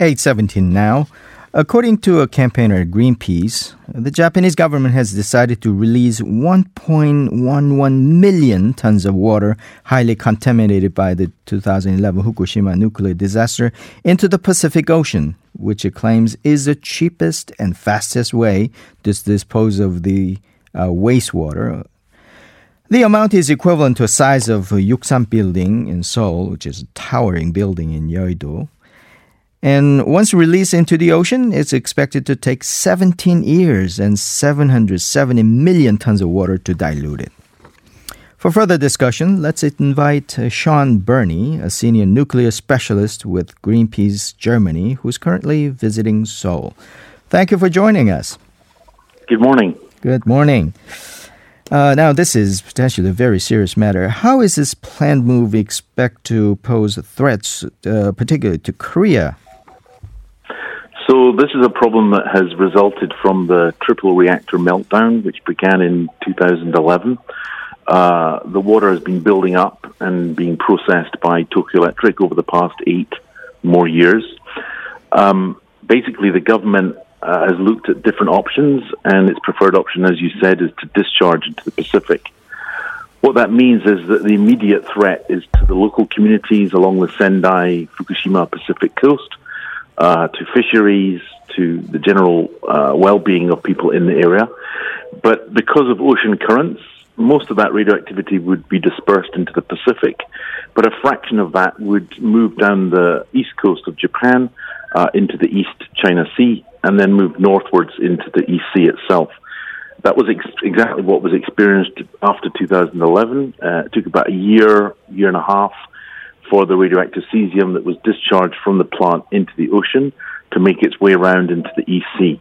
817 now. According to a campaigner at Greenpeace, the Japanese government has decided to release 1.11 million tons of water highly contaminated by the 2011 Fukushima nuclear disaster into the Pacific Ocean, which it claims is the cheapest and fastest way to dispose of the uh, wastewater. The amount is equivalent to the size of Yuksam building in Seoul, which is a towering building in Yeouido. And once released into the ocean, it's expected to take 17 years and 770 million tons of water to dilute it. For further discussion, let's invite uh, Shaun Burnie, a senior nuclear specialist with Greenpeace Germany, who's currently visiting Seoul. Thank you for joining us. Good morning. Good morning. Uh, now, this is potentially a very serious matter. How is this planned move expect to pose threats, uh, particularly to Korea so this is a problem that has resulted from the triple reactor meltdown, which began in 2011. Uh, the water has been building up and being processed by Tokyo Electric over the past eight more years. Um, basically, the government uh, has looked at different options, and its preferred option, as you said, is to discharge into the Pacific. What that means is that the immediate threat is to the local communities along the Sendai Fukushima Pacific coast uh, to fisheries, to the general uh, well-being of people in the area. But because of ocean currents, most of that radioactivity would be dispersed into the Pacific, but a fraction of that would move down the east coast of Japan uh, into the East China Sea and then move northwards into the East Sea itself. That was ex- exactly what was experienced after 2011. Uh, it took about a year, year and a half for the radioactive cesium that was discharged from the plant into the ocean to make its way around into the East Sea.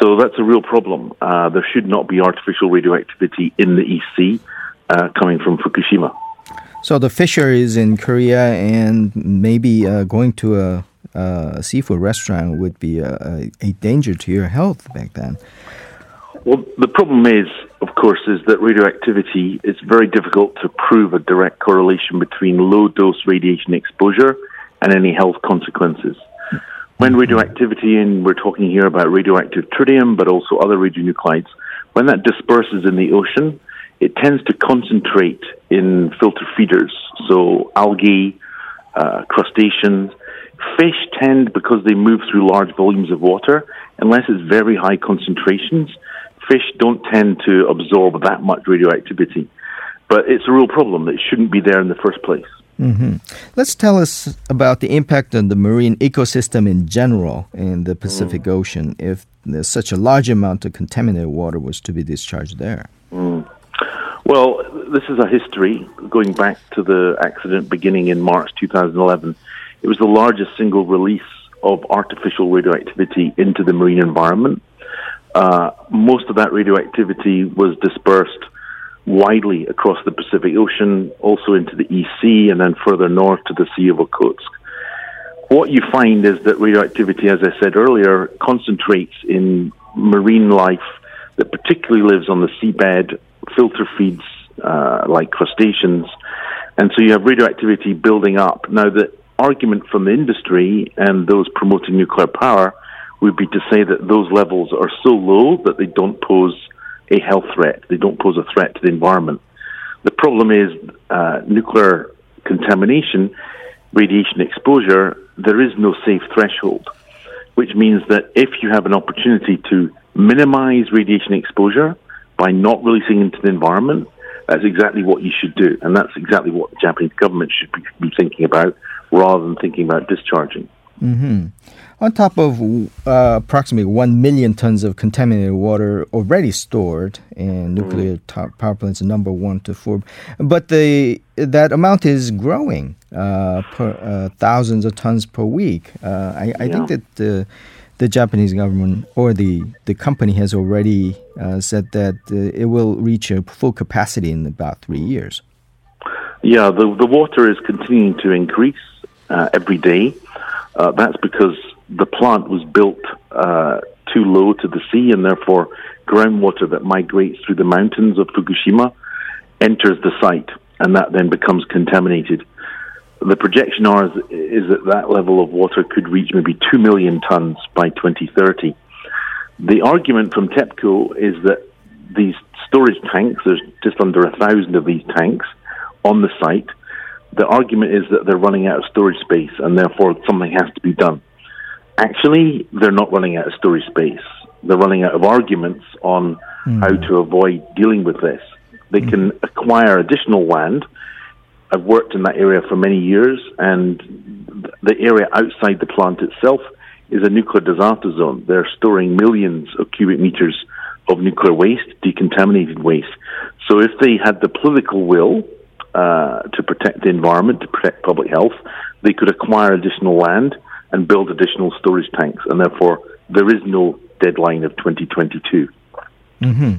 So that's a real problem. Uh, there should not be artificial radioactivity in the East Sea uh, coming from Fukushima. So the fisheries in Korea and maybe uh, going to a, a, seafood restaurant would be a, a danger to your health back then. Well, the problem is, of course, is that radioactivity, it's very difficult to prove a direct correlation between low dose radiation exposure and any health consequences. When mm-hmm. radioactivity, and we're talking here about radioactive tritium, but also other radionuclides, when that disperses in the ocean, it tends to concentrate in filter feeders, so algae, uh, crustaceans. Fish tend, because they move through large volumes of water, unless it's very high concentrations, fish don't tend to absorb that much radioactivity. But it's a real problem that shouldn't be there in the first place. Mm-hmm. Let's tell us about the impact on the marine ecosystem in general in the Pacific mm. Ocean if there's such a large amount of contaminated water was to be discharged there. Mm. Well, this is a history going back to the accident beginning in March 2011. It was the largest single release of artificial radioactivity into the marine environment. Uh, most of that radioactivity was dispersed widely across the Pacific Ocean, also into the East Sea, and then further north to the Sea of Okhotsk. What you find is that radioactivity, as I said earlier, concentrates in marine life that particularly lives on the seabed, filter feeds uh, like crustaceans, and so you have radioactivity building up. Now, the argument from the industry and those promoting nuclear power would be to say that those levels are so low that they don't pose a health threat. They don't pose a threat to the environment. The problem is uh, nuclear contamination, radiation exposure, there is no safe threshold, which means that if you have an opportunity to minimize radiation exposure by not releasing into the environment, that's exactly what you should do. And that's exactly what the Japanese government should be thinking about rather than thinking about discharging. Mm-hmm. On top of uh, approximately 1 million tons of contaminated water already stored in nuclear mm. power plants number one to four, but the that amount is growing uh, per uh, thousands of tons per week. Uh, I, I yeah. think that the the Japanese government or the, the company has already uh, said that uh, it will reach a full capacity in about three years. Yeah, the, the water is continuing to increase every day. Uh, that's because the plant was built uh, too low to the sea, and therefore groundwater that migrates through the mountains of Fukushima enters the site, and that then becomes contaminated. The projection are is, that that level of water could reach maybe 2 million tons by 2030. The argument from TEPCO is that these storage tanks, there's just under a thousand of these tanks on the site. The argument is that they're running out of storage space and therefore something has to be done. Actually, they're not running out of storage space. They're running out of arguments on mm. how to avoid dealing with this. They mm. can acquire additional land. I've worked in that area for many years, and the area outside the plant itself is a nuclear disaster zone. They're storing millions of cubic meters of nuclear waste, decontaminated waste. So if they had the political will uh, to protect the environment, to protect public health, they could acquire additional land and build additional storage tanks, and therefore there is no deadline of 2022. Mm-hmm.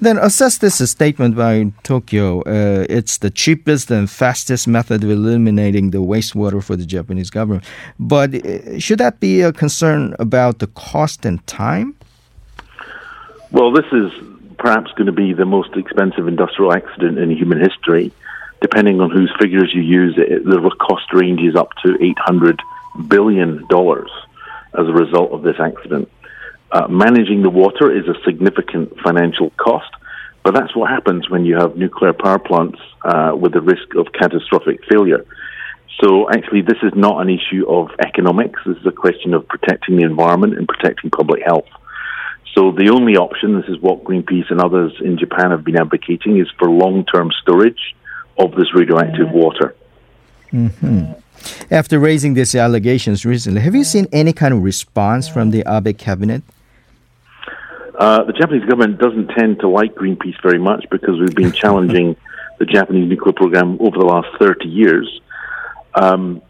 Then assess this statement by Tokyo. Uh, it's the cheapest and fastest method of eliminating the wastewater for the Japanese government. But uh, should that be a concern about the cost and time? Well, this is perhaps going to be the most expensive industrial accident in human history. Depending on whose figures you use, it, the cost ranges up to 800 billion dollars as a result of this accident. Uh, managing the water is a significant financial cost, but that's what happens when you have nuclear power plants uh, with the risk of catastrophic failure. So, actually, this is not an issue of economics. This is a question of protecting the environment and protecting public health. So, the only option, this is what Greenpeace and others in Japan have been advocating, is for long term storage of this radioactive water. Mm-hmm. After raising these allegations recently, have you seen any kind of response from the Abe cabinet? Uh, the Japanese government doesn't tend to like Greenpeace very much because we've been challenging the Japanese nuclear program over the last 30 years. Um,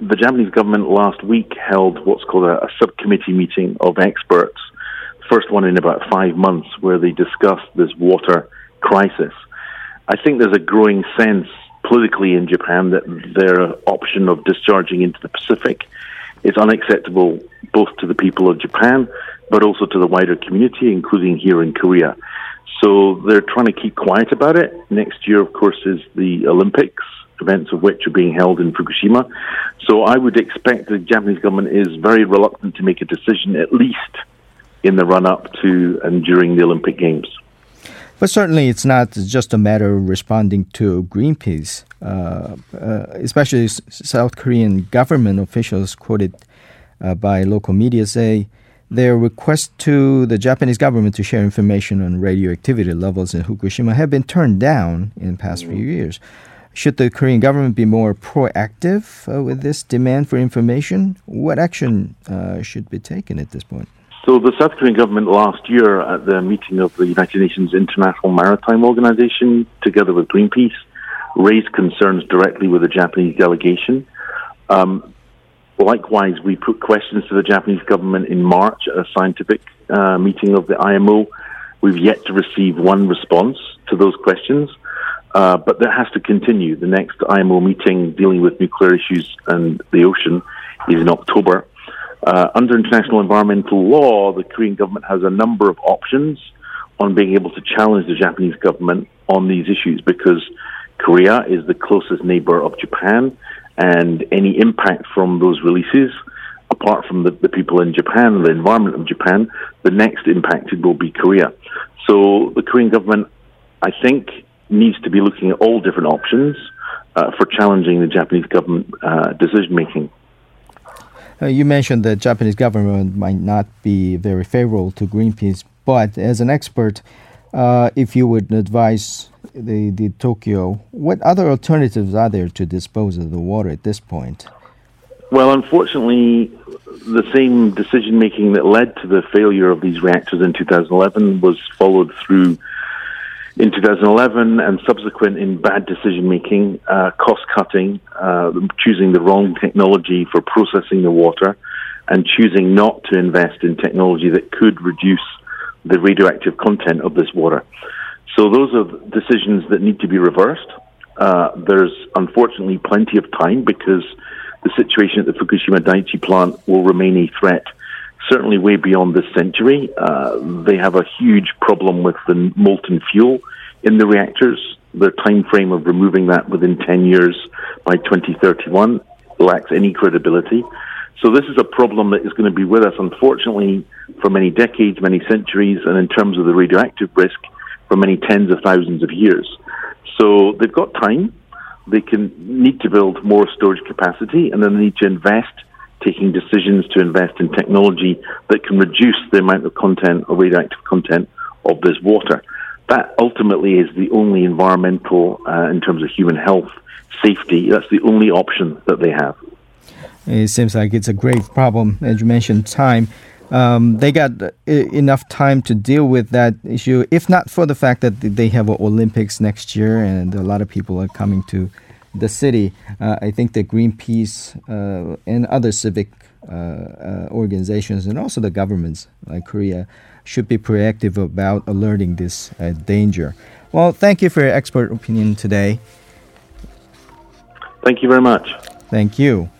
the Japanese government last week held what's called a, a subcommittee meeting of experts, first one in about five months, where they discussed this water crisis. I think there's a growing sense politically in Japan that their option of discharging into the Pacific is unacceptable both to the people of Japan but also to the wider community, including here in Korea. So they're trying to keep quiet about it. Next year, of course, is the Olympics, events of which are being held in Fukushima. So I would expect the Japanese government is very reluctant to make a decision, at least in the run up to and during the Olympic Games. But certainly, it's not just a matter of responding to Greenpeace, uh, uh, especially South Korean government officials quoted uh, by local media say their request to the Japanese government to share information on radioactivity levels in Fukushima have been turned down in the past few years. Should the Korean government be more proactive uh, with this demand for information? What action uh, should be taken at this point? So the South Korean government last year at the meeting of the United Nations International Maritime Organization, together with Greenpeace, raised concerns directly with the Japanese delegation. Um, likewise, we put questions to the Japanese government in March at a scientific uh, meeting of the IMO. We've yet to receive one response to those questions, uh, but that has to continue. The next IMO meeting dealing with nuclear issues and the ocean is in October. Uh, under international environmental law, the Korean government has a number of options on being able to challenge the Japanese government on these issues because Korea is the closest neighbor of Japan, and any impact from those releases, apart from the, the people in Japan the environment of Japan, the next impacted will be Korea. So the Korean government, I think, needs to be looking at all different options uh, for challenging the Japanese government uh, decision making. Uh, you mentioned the Japanese government might not be very favorable to Greenpeace, but as an expert, uh, if you would advise the, the Tokyo, what other alternatives are there to dispose of the water at this point? Well, unfortunately, the same decision making that led to the failure of these reactors in 2011 was followed through in 2011 and subsequent in bad decision making, uh, cost cutting, uh, choosing the wrong technology for processing the water, and choosing not to invest in technology that could reduce the radioactive content of this water. So those are decisions that need to be reversed. Uh, there's unfortunately plenty of time because the situation at the Fukushima Daiichi plant will remain a threat certainly way beyond this century. Uh, they have a huge problem with the molten fuel in the reactors. their time frame of removing that within 10 years by 2031 lacks any credibility. So this is a problem that is going to be with us, unfortunately, for many decades, many centuries, and in terms of the radioactive risk, for many tens of thousands of years. So they've got time. They can need to build more storage capacity, and then they need to invest, taking decisions to invest in technology that can reduce the amount of content or radioactive content of this water. That ultimately is the only environmental, uh, in terms of human health, safety. That's the only option that they have. It seems like it's a grave problem, as you mentioned, time. Um, they got enough time to deal with that issue, if not for the fact that they have Olympics next year and a lot of people are coming to the city. Uh, I think that Greenpeace uh, and other civic uh, uh, organizations and also the governments like Korea should be proactive about alerting this uh, danger. Well, thank you for your expert opinion today. Thank you very much. Thank you.